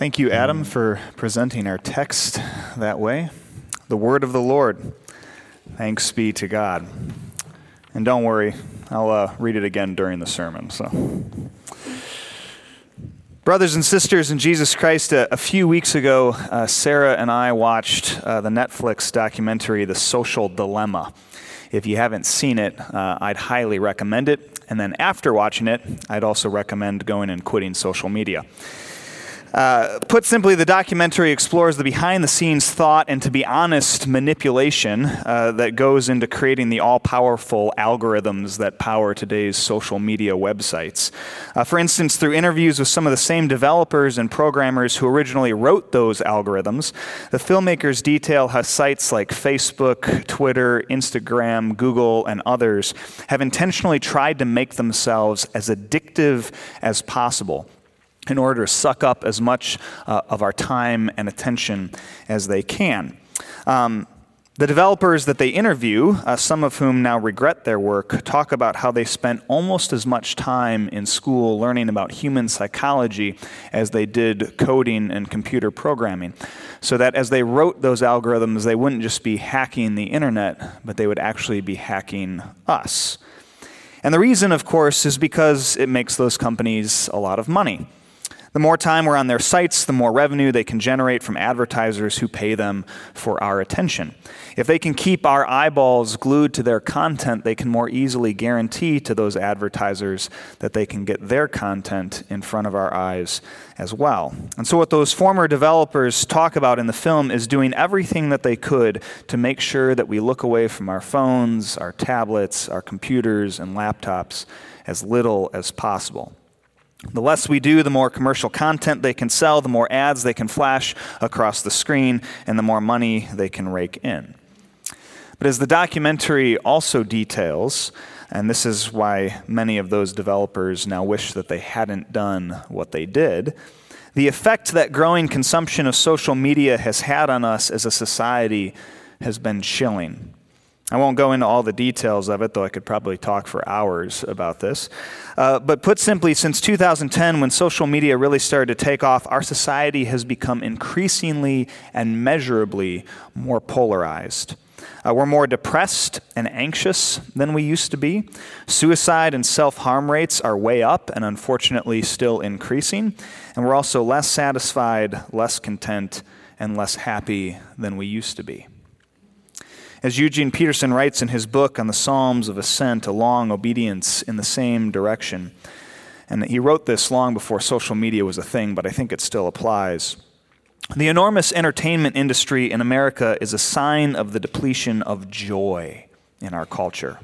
Thank you, Adam, for presenting our text that way. The word of the Lord. Thanks be to God. And don't worry, I'll uh, read it again during the sermon. So, brothers and sisters in Jesus Christ, a, a few weeks ago, uh, Sarah and I watched uh, the Netflix documentary, The Social Dilemma. If you haven't seen it, uh, I'd highly recommend it. And then after watching it, I'd also recommend going and quitting social media. Uh, put simply, the documentary explores the behind the scenes thought and, to be honest, manipulation uh, that goes into creating the all powerful algorithms that power today's social media websites. Uh, for instance, through interviews with some of the same developers and programmers who originally wrote those algorithms, the filmmakers detail how sites like Facebook, Twitter, Instagram, Google, and others have intentionally tried to make themselves as addictive as possible in order to suck up as much uh, of our time and attention as they can. Um, the developers that they interview, uh, some of whom now regret their work, talk about how they spent almost as much time in school learning about human psychology as they did coding and computer programming. So that as they wrote those algorithms, they wouldn't just be hacking the internet, but they would actually be hacking us. And the reason, of course, is because it makes those companies a lot of money. The more time we're on their sites, the more revenue they can generate from advertisers who pay them for our attention. If they can keep our eyeballs glued to their content, they can more easily guarantee to those advertisers that they can get their content in front of our eyes as well. And so, what those former developers talk about in the film is doing everything that they could to make sure that we look away from our phones, our tablets, our computers, and laptops as little as possible. The less we do, the more commercial content they can sell, the more ads they can flash across the screen, and the more money they can rake in. But as the documentary also details, and this is why many of those developers now wish that they hadn't done what they did, the effect that growing consumption of social media has had on us as a society has been chilling. I won't go into all the details of it, though I could probably talk for hours about this. Uh, but put simply, since 2010, when social media really started to take off, our society has become increasingly and measurably more polarized. Uh, we're more depressed and anxious than we used to be. Suicide and self harm rates are way up and unfortunately still increasing. And we're also less satisfied, less content, and less happy than we used to be. As Eugene Peterson writes in his book on the Psalms of Ascent, a long obedience in the same direction, and he wrote this long before social media was a thing, but I think it still applies. The enormous entertainment industry in America is a sign of the depletion of joy in our culture.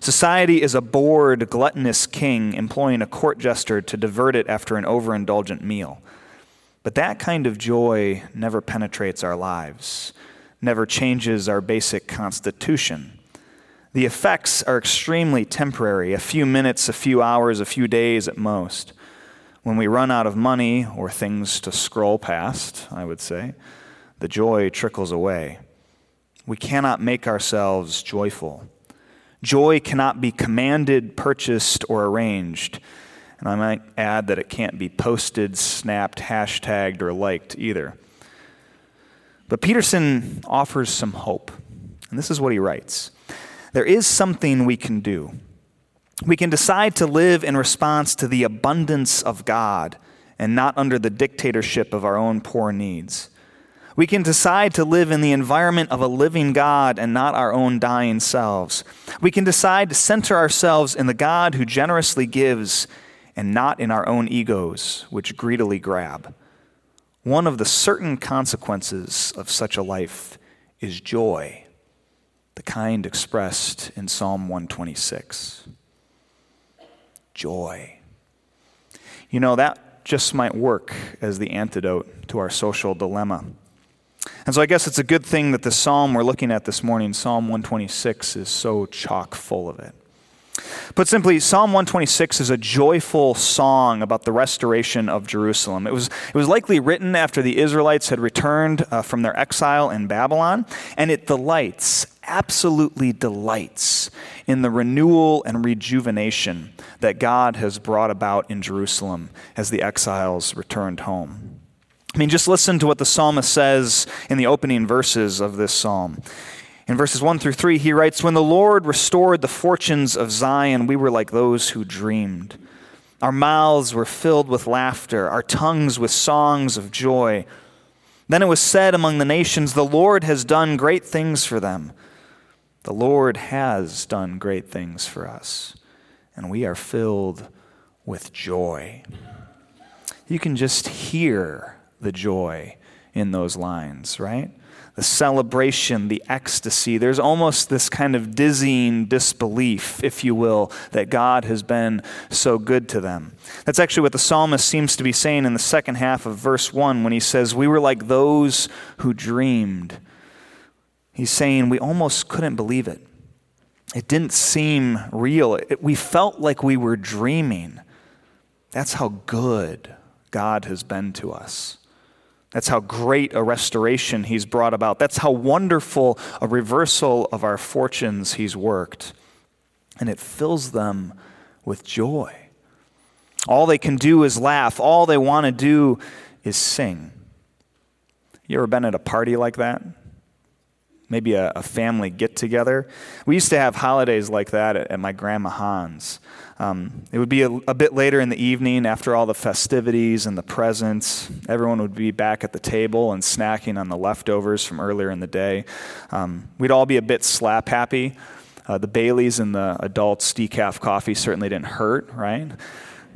Society is a bored, gluttonous king employing a court jester to divert it after an overindulgent meal. But that kind of joy never penetrates our lives never changes our basic constitution. The effects are extremely temporary a few minutes, a few hours, a few days at most. When we run out of money or things to scroll past, I would say, the joy trickles away. We cannot make ourselves joyful. Joy cannot be commanded, purchased, or arranged. And I might add that it can't be posted, snapped, hashtagged, or liked either. But Peterson offers some hope. And this is what he writes There is something we can do. We can decide to live in response to the abundance of God and not under the dictatorship of our own poor needs. We can decide to live in the environment of a living God and not our own dying selves. We can decide to center ourselves in the God who generously gives and not in our own egos, which greedily grab. One of the certain consequences of such a life is joy, the kind expressed in Psalm 126. Joy. You know, that just might work as the antidote to our social dilemma. And so I guess it's a good thing that the psalm we're looking at this morning, Psalm 126, is so chock full of it. Put simply, Psalm 126 is a joyful song about the restoration of Jerusalem. It was, it was likely written after the Israelites had returned uh, from their exile in Babylon, and it delights, absolutely delights, in the renewal and rejuvenation that God has brought about in Jerusalem as the exiles returned home. I mean, just listen to what the psalmist says in the opening verses of this psalm. In verses 1 through 3, he writes When the Lord restored the fortunes of Zion, we were like those who dreamed. Our mouths were filled with laughter, our tongues with songs of joy. Then it was said among the nations, The Lord has done great things for them. The Lord has done great things for us, and we are filled with joy. You can just hear the joy in those lines, right? The celebration, the ecstasy. There's almost this kind of dizzying disbelief, if you will, that God has been so good to them. That's actually what the psalmist seems to be saying in the second half of verse 1 when he says, We were like those who dreamed. He's saying we almost couldn't believe it. It didn't seem real. It, we felt like we were dreaming. That's how good God has been to us. That's how great a restoration he's brought about. That's how wonderful a reversal of our fortunes he's worked. And it fills them with joy. All they can do is laugh. All they want to do is sing. You ever been at a party like that? Maybe a, a family get together. We used to have holidays like that at, at my grandma Hans. Um, it would be a, a, bit later in the evening after all the festivities and the presents. Everyone would be back at the table and snacking on the leftovers from earlier in the day. Um, we'd all be a bit slap happy. Uh, the Baileys and the adults' decaf coffee certainly didn't hurt, right?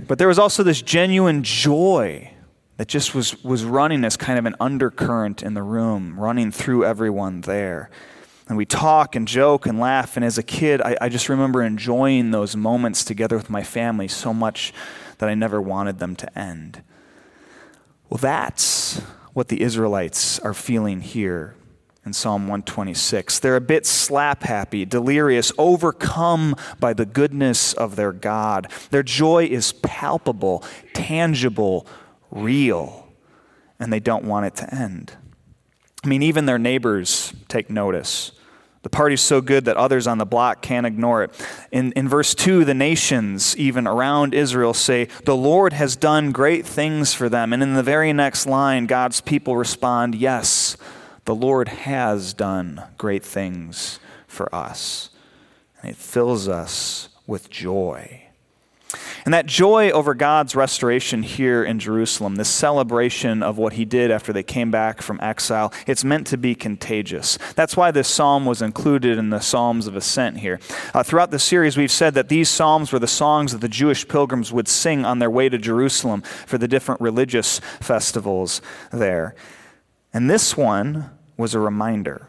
But there was also this genuine joy that just was, was running as kind of an undercurrent in the room, running through everyone there. And we talk and joke and laugh. And as a kid, I, I just remember enjoying those moments together with my family so much that I never wanted them to end. Well, that's what the Israelites are feeling here in Psalm 126. They're a bit slap happy, delirious, overcome by the goodness of their God. Their joy is palpable, tangible, real, and they don't want it to end. I mean, even their neighbors take notice. The party's so good that others on the block can't ignore it. In, in verse 2, the nations, even around Israel, say, The Lord has done great things for them. And in the very next line, God's people respond, Yes, the Lord has done great things for us. And it fills us with joy. And that joy over God's restoration here in Jerusalem, this celebration of what he did after they came back from exile, it's meant to be contagious. That's why this psalm was included in the Psalms of Ascent here. Uh, throughout the series, we've said that these psalms were the songs that the Jewish pilgrims would sing on their way to Jerusalem for the different religious festivals there. And this one was a reminder.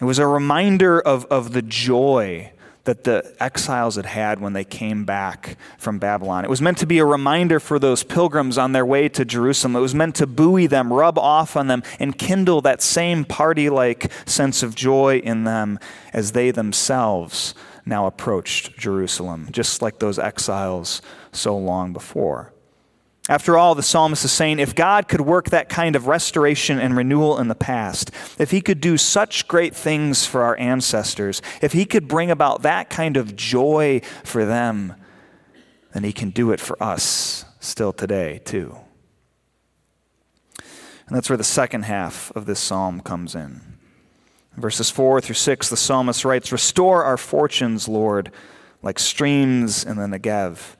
It was a reminder of, of the joy that the exiles had had when they came back from Babylon. It was meant to be a reminder for those pilgrims on their way to Jerusalem. It was meant to buoy them, rub off on them, and kindle that same party like sense of joy in them as they themselves now approached Jerusalem, just like those exiles so long before. After all, the psalmist is saying if God could work that kind of restoration and renewal in the past, if he could do such great things for our ancestors, if he could bring about that kind of joy for them, then he can do it for us still today, too. And that's where the second half of this psalm comes in. Verses 4 through 6, the psalmist writes Restore our fortunes, Lord, like streams in the Negev.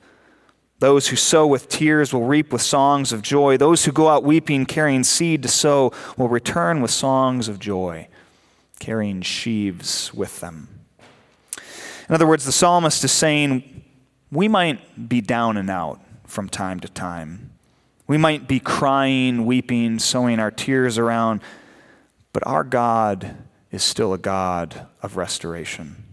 Those who sow with tears will reap with songs of joy. Those who go out weeping, carrying seed to sow, will return with songs of joy, carrying sheaves with them. In other words, the psalmist is saying, we might be down and out from time to time. We might be crying, weeping, sowing our tears around, but our God is still a God of restoration.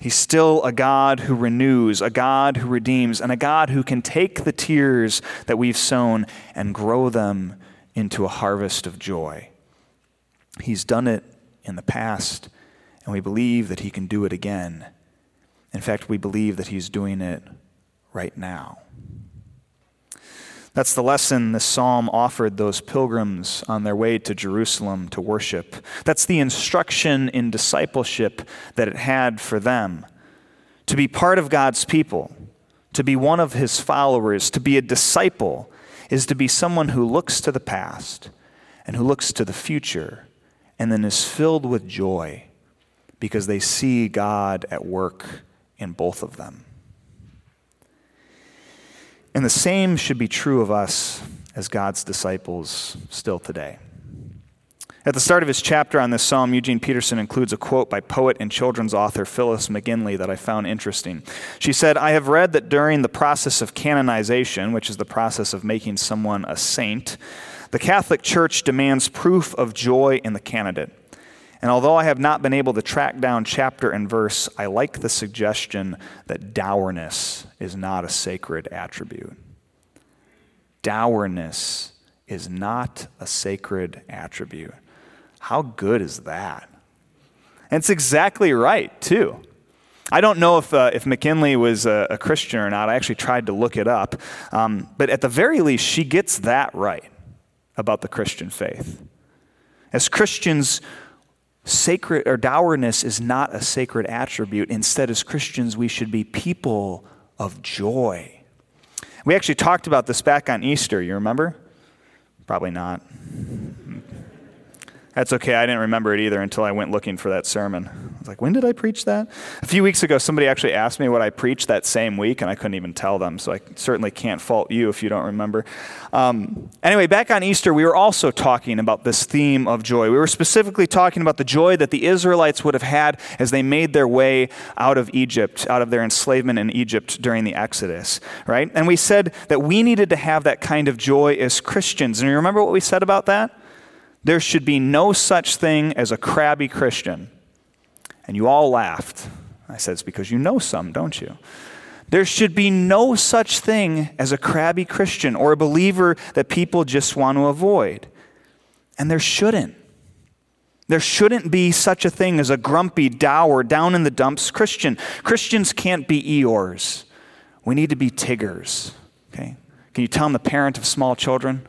He's still a God who renews, a God who redeems, and a God who can take the tears that we've sown and grow them into a harvest of joy. He's done it in the past, and we believe that He can do it again. In fact, we believe that He's doing it right now. That's the lesson the psalm offered those pilgrims on their way to Jerusalem to worship. That's the instruction in discipleship that it had for them. To be part of God's people, to be one of his followers, to be a disciple, is to be someone who looks to the past and who looks to the future and then is filled with joy because they see God at work in both of them. And the same should be true of us as God's disciples still today. At the start of his chapter on this psalm, Eugene Peterson includes a quote by poet and children's author Phyllis McGinley that I found interesting. She said, I have read that during the process of canonization, which is the process of making someone a saint, the Catholic Church demands proof of joy in the candidate. And although I have not been able to track down chapter and verse, I like the suggestion that dourness is not a sacred attribute. Dourness is not a sacred attribute. How good is that? And it's exactly right, too. I don't know if, uh, if McGinley was a, a, Christian or not. I actually tried to look it up. Um, but at the very least, she gets that right about the Christian faith. As Christians, sacred or dourness is not a sacred attribute. Instead, as Christians, we should be people of joy. We actually talked about this back on Easter, you remember? Probably not. That's okay. I didn't remember it either until I went looking for that sermon. I was like, when did I preach that? A few weeks ago, somebody actually asked me what I preached that same week, and I couldn't even tell them. So I certainly can't fault you if you don't remember. Um, anyway, back on Easter, we were also talking about this theme of joy. We were specifically talking about the joy that the Israelites would have had as they made their way out of Egypt, out of their enslavement in Egypt during the Exodus, right? And we said that we needed to have that kind of joy as Christians. And you remember what we said about that? There should be no such thing as a crabby Christian. And you all laughed. I said, It's because you know some, don't you? There should be no such thing as a crabby Christian or a believer that people just want to avoid. And there shouldn't. There shouldn't be such a thing as a grumpy, dour, down in the dumps Christian. Christians can't be Eeyores. We need to be Tiggers. Okay? Can you tell I'm the parent of small children?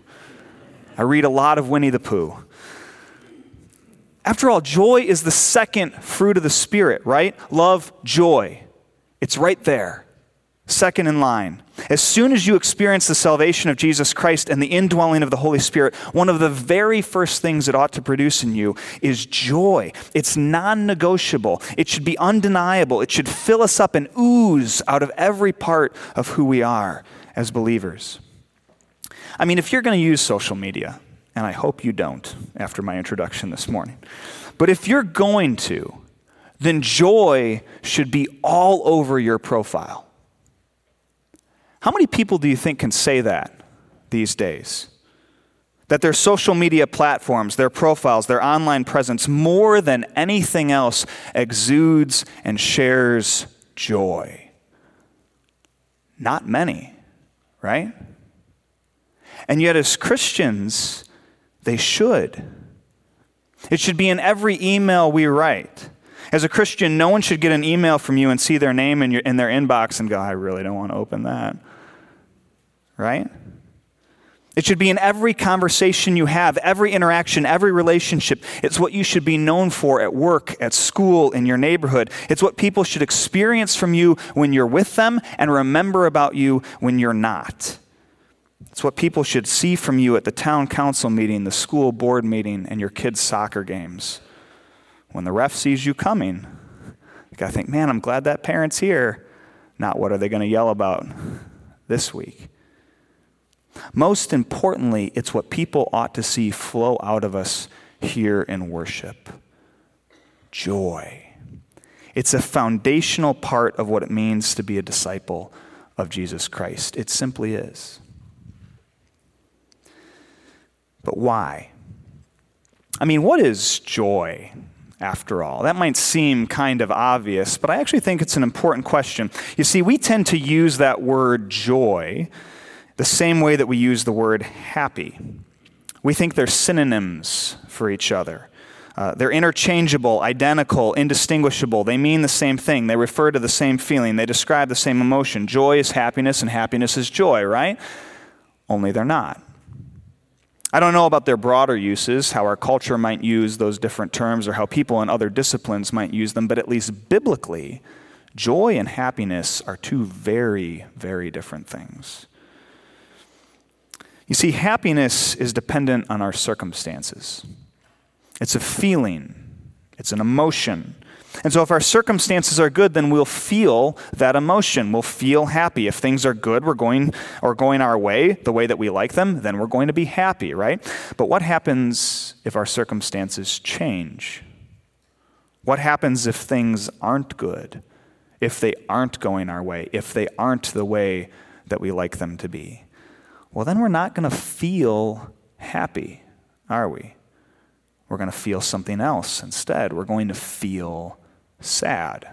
I read a lot of Winnie the Pooh. After all, joy is the second fruit of the Spirit, right? Love, joy. It's right there, second in line. As soon as you experience the salvation of Jesus Christ and the indwelling of the Holy Spirit, one of the very first things it ought to produce in you is joy. It's non negotiable, it should be undeniable, it should fill us up and ooze out of every part of who we are as believers. I mean, if you're going to use social media, and I hope you don't after my introduction this morning, but if you're going to, then joy should be all over your profile. How many people do you think can say that these days? That their social media platforms, their profiles, their online presence, more than anything else, exudes and shares joy? Not many, right? And yet, as Christians, they should. It should be in every email we write. As a Christian, no one should get an email from you and see their name in, your, in their inbox and go, I really don't want to open that. Right? It should be in every conversation you have, every interaction, every relationship. It's what you should be known for at work, at school, in your neighborhood. It's what people should experience from you when you're with them and remember about you when you're not. It's what people should see from you at the town council meeting, the school board meeting, and your kids' soccer games. When the ref sees you coming, you got to think, man, I'm glad that parent's here. Not what are they to yell about this week. Most importantly, it's what people ought to see flow out of us here in worship joy. It's a foundational part of what it means to be a disciple of Jesus Christ. It simply is. But why? I mean, what is joy, after all? That might seem kind of obvious, but I actually think it's an important question. You see, we tend to use that word joy the same way that we use the word happy. We think they're synonyms for each other. Uh, they're interchangeable, identical, indistinguishable. They mean the same thing. They refer to the same feeling. They describe the same emotion. Joy is happiness, and happiness is joy, right? Only they're not. I don't know about their broader uses, how our culture might use those different terms or how people in other disciplines might use them, but at least biblically, joy and happiness are two very, very different things. You see, happiness is dependent on our circumstances. It's a feeling, it's an emotion. And so, if our circumstances are good, then we'll feel that emotion. We'll feel happy. If things are good, we're going or going our way, the way that we like them, then we're going to be happy, right? But what happens if our circumstances change? What happens if things aren't good? If they aren't going our way? If they aren't the way that we like them to be? Well, then we're not going to feel happy, are we? We're going to feel something else instead. We're going to feel sad.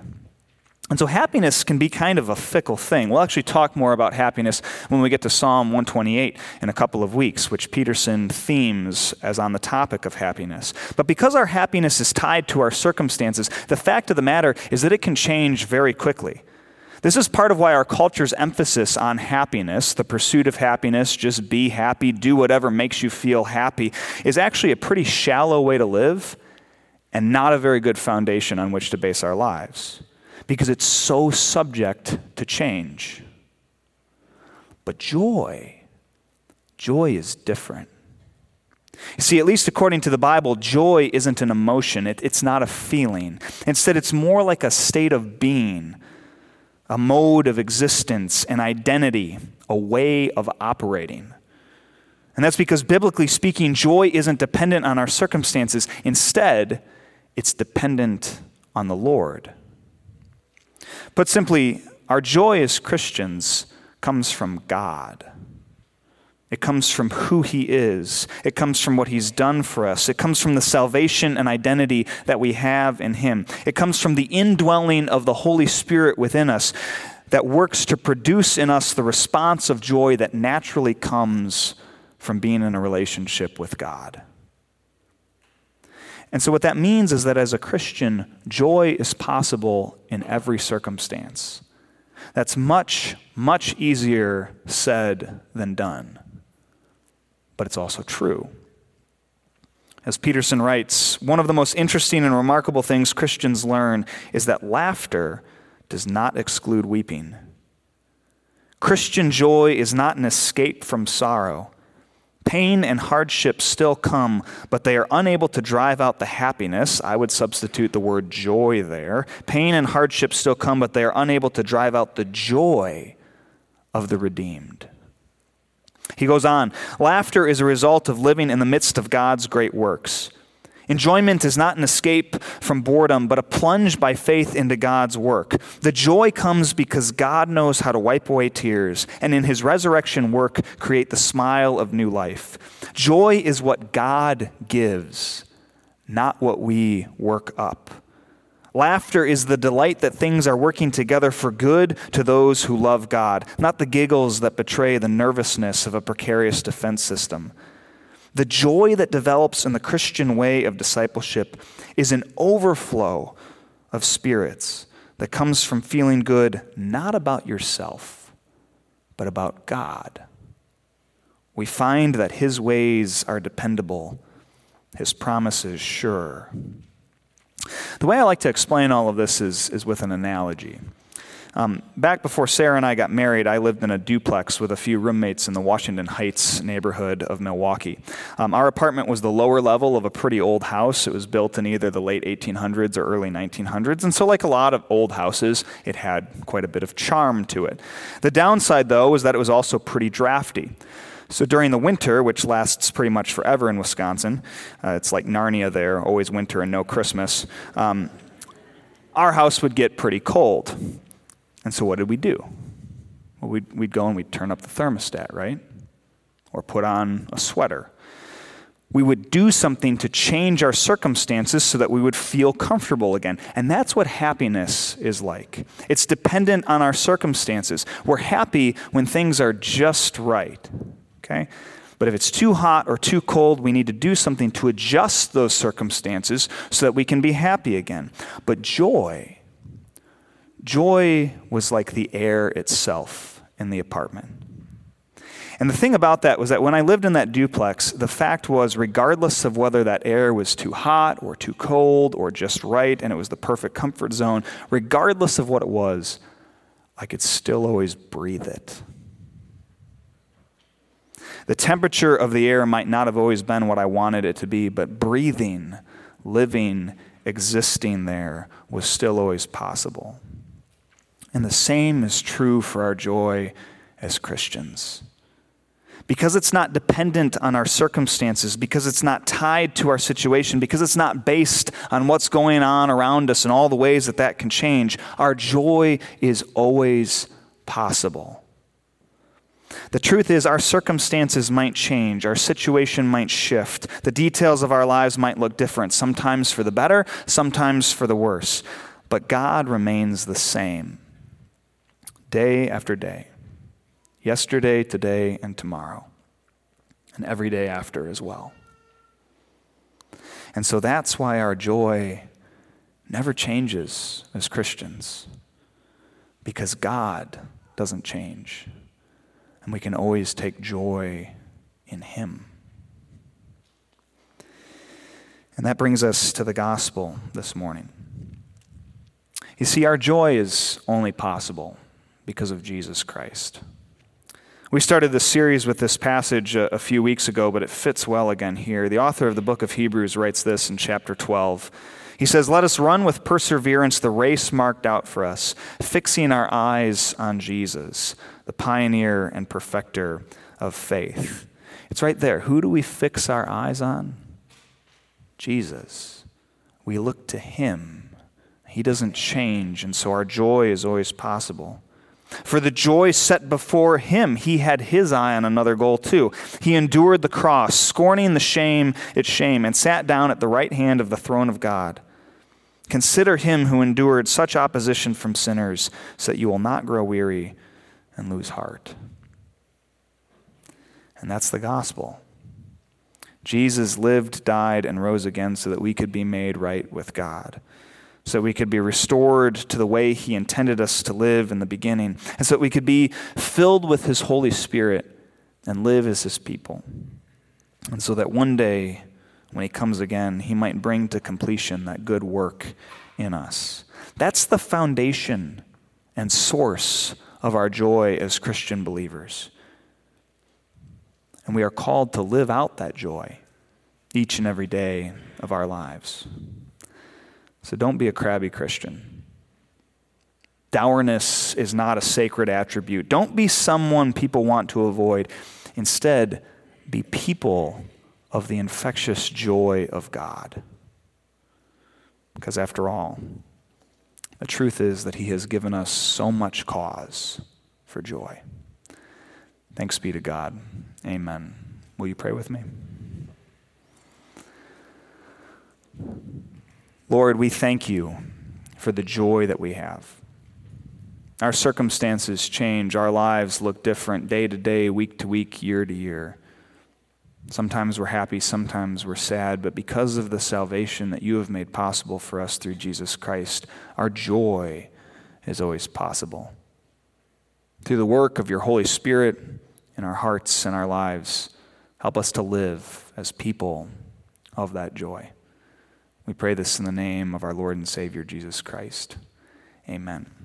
And so happiness can be kind of a fickle thing. We'll actually talk more about happiness when we get to Psalm 128 in a couple of weeks, which Peterson themes as on the topic of happiness. But because our happiness is tied to our circumstances, the fact of the matter is that it can change very quickly. This is part of why our culture's emphasis on happiness, the pursuit of happiness, just be happy, do whatever makes you feel happy, is actually a pretty shallow way to live and not a very good foundation on which to base our lives because it's so subject to change. But joy, joy is different. You see, at least according to the Bible, joy isn't an emotion, it, it's not a feeling. Instead, it's more like a state of being a mode of existence, an identity, a way of operating. And that's because, biblically speaking, joy isn't dependent on our circumstances. Instead, it's dependent on the Lord. Put simply, our joy as Christians comes from God. It comes from who He is. It comes from what He's done for us. It comes from the salvation and identity that we have in Him. It comes from the indwelling of the Holy Spirit within us that works to produce in us the response of joy that naturally comes from being in a relationship with God. And so, what that means is that as a Christian, joy is possible in every circumstance. That's much, much easier said than done but it's also true. As Peterson writes, one of the most interesting and remarkable things Christians learn is that laughter does not exclude weeping. Christian joy is not an escape from sorrow. Pain and hardship still come, but they are unable to drive out the happiness. I would substitute the word joy there. Pain and hardship still come, but they are unable to drive out the joy of the redeemed. He goes on Laughter is a result of living in the midst of God's great works. Enjoyment is not an escape from boredom, but a plunge by faith into God's work. The joy comes because God knows how to wipe away tears, and in his resurrection work, create the smile of new life. Joy is what God gives, not what we work up. Laughter is the delight that things are working together for good to those who love God, not the giggles that betray the nervousness of a precarious defense system. The joy that develops in the Christian way of discipleship is an overflow of spirits that comes from feeling good not about yourself, but about God. We find that His ways are dependable, His promises sure. The way I like to explain all of this is, is with an analogy. Um, back before Sarah and I got married, I lived in a duplex with a few roommates in the Washington Heights neighborhood of Milwaukee. Um, our apartment was the lower level of a pretty old house. It was built in either the late 1800s or early 1900s, and so, like a lot of old houses, it had quite a bit of charm to it. The downside, though, was that it was also pretty drafty. So during the winter, which lasts pretty much forever in Wisconsin, uh, it's like Narnia there, always winter and no Christmas, um, our house would get pretty cold. And so what did we do? Well, we'd, we'd go and we'd turn up the thermostat, right? Or put on a sweater. We would do something to change our circumstances so that we would feel comfortable again. And that's what happiness is like. It's dependent on our circumstances. We're happy when things are just right okay? But if it's too hot or too cold, we need to do something to adjust those circumstances so that we can be happy again. But joy, joy was like the air itself in the apartment. And the thing about that was that when I lived in that duplex, the fact was, regardless of whether that air was too hot or too cold or just right and it was the perfect comfort zone, regardless of what it was, I could still always breathe it. The temperature of the air might not have always been what I wanted it to be, but breathing, living, existing there was still always possible. And the same is true for our joy as Christians. Because it's not dependent on our circumstances, because it's not tied to our situation, because it's not based on what's going on around us and all the ways that that can change, our joy is always possible. The truth is, our circumstances might change, our situation might shift, the details of our lives might look different, sometimes for the better, sometimes for the worse. But God remains the same day after day, yesterday, today, and tomorrow, and every day after as well. And so that's why our joy never changes as Christians, because God doesn't change. And we can always take joy in Him. And that brings us to the gospel this morning. You see, our joy is only possible because of Jesus Christ. We started this series with this passage a, a, few weeks ago, but it fits well again here. The author of the book of Hebrews writes this in chapter 12. He says, Let us run with perseverance the race marked out for us, fixing our eyes on Jesus, the pioneer and perfecter of faith. It's right there. Who do we fix our eyes on? Jesus. We look to him. He doesn't change, and so our joy is always possible. For the joy set before him, he had his eye on another goal too. He endured the cross, scorning the shame, its shame, and sat down at the right hand of the throne of God. Consider him who endured such opposition from sinners, so that you will not grow weary and lose heart. And that's the gospel. Jesus lived, died, and rose again so that we could be made right with God so we could be restored to the way He intended us to live in the beginning, and so that we could be filled with His Holy Spirit and live as His people. And so that one day, when He comes again, He might bring to completion that good work in us. That's the foundation and source of our joy as Christian believers. And we are called to live out that joy each and every day of our lives. So don't be a crabby Christian. Dourness is not a sacred attribute. Don't be someone people want to avoid. Instead, be people of the infectious joy of God. Because after all, the truth is that He has given us so much cause for joy. Thanks be to God. Amen. Will you pray with me? Lord, we thank you for the joy that we have. Our circumstances change, our lives look different day to day, week to week, year to year. Sometimes we're happy, sometimes we're sad, but because of the salvation that you have made possible for us through Jesus Christ, our joy is always possible. Through the work of your Holy Spirit in our hearts and our lives, help us to live as people of that joy. We pray this in the name of our Lord and Savior, Jesus Christ. Amen.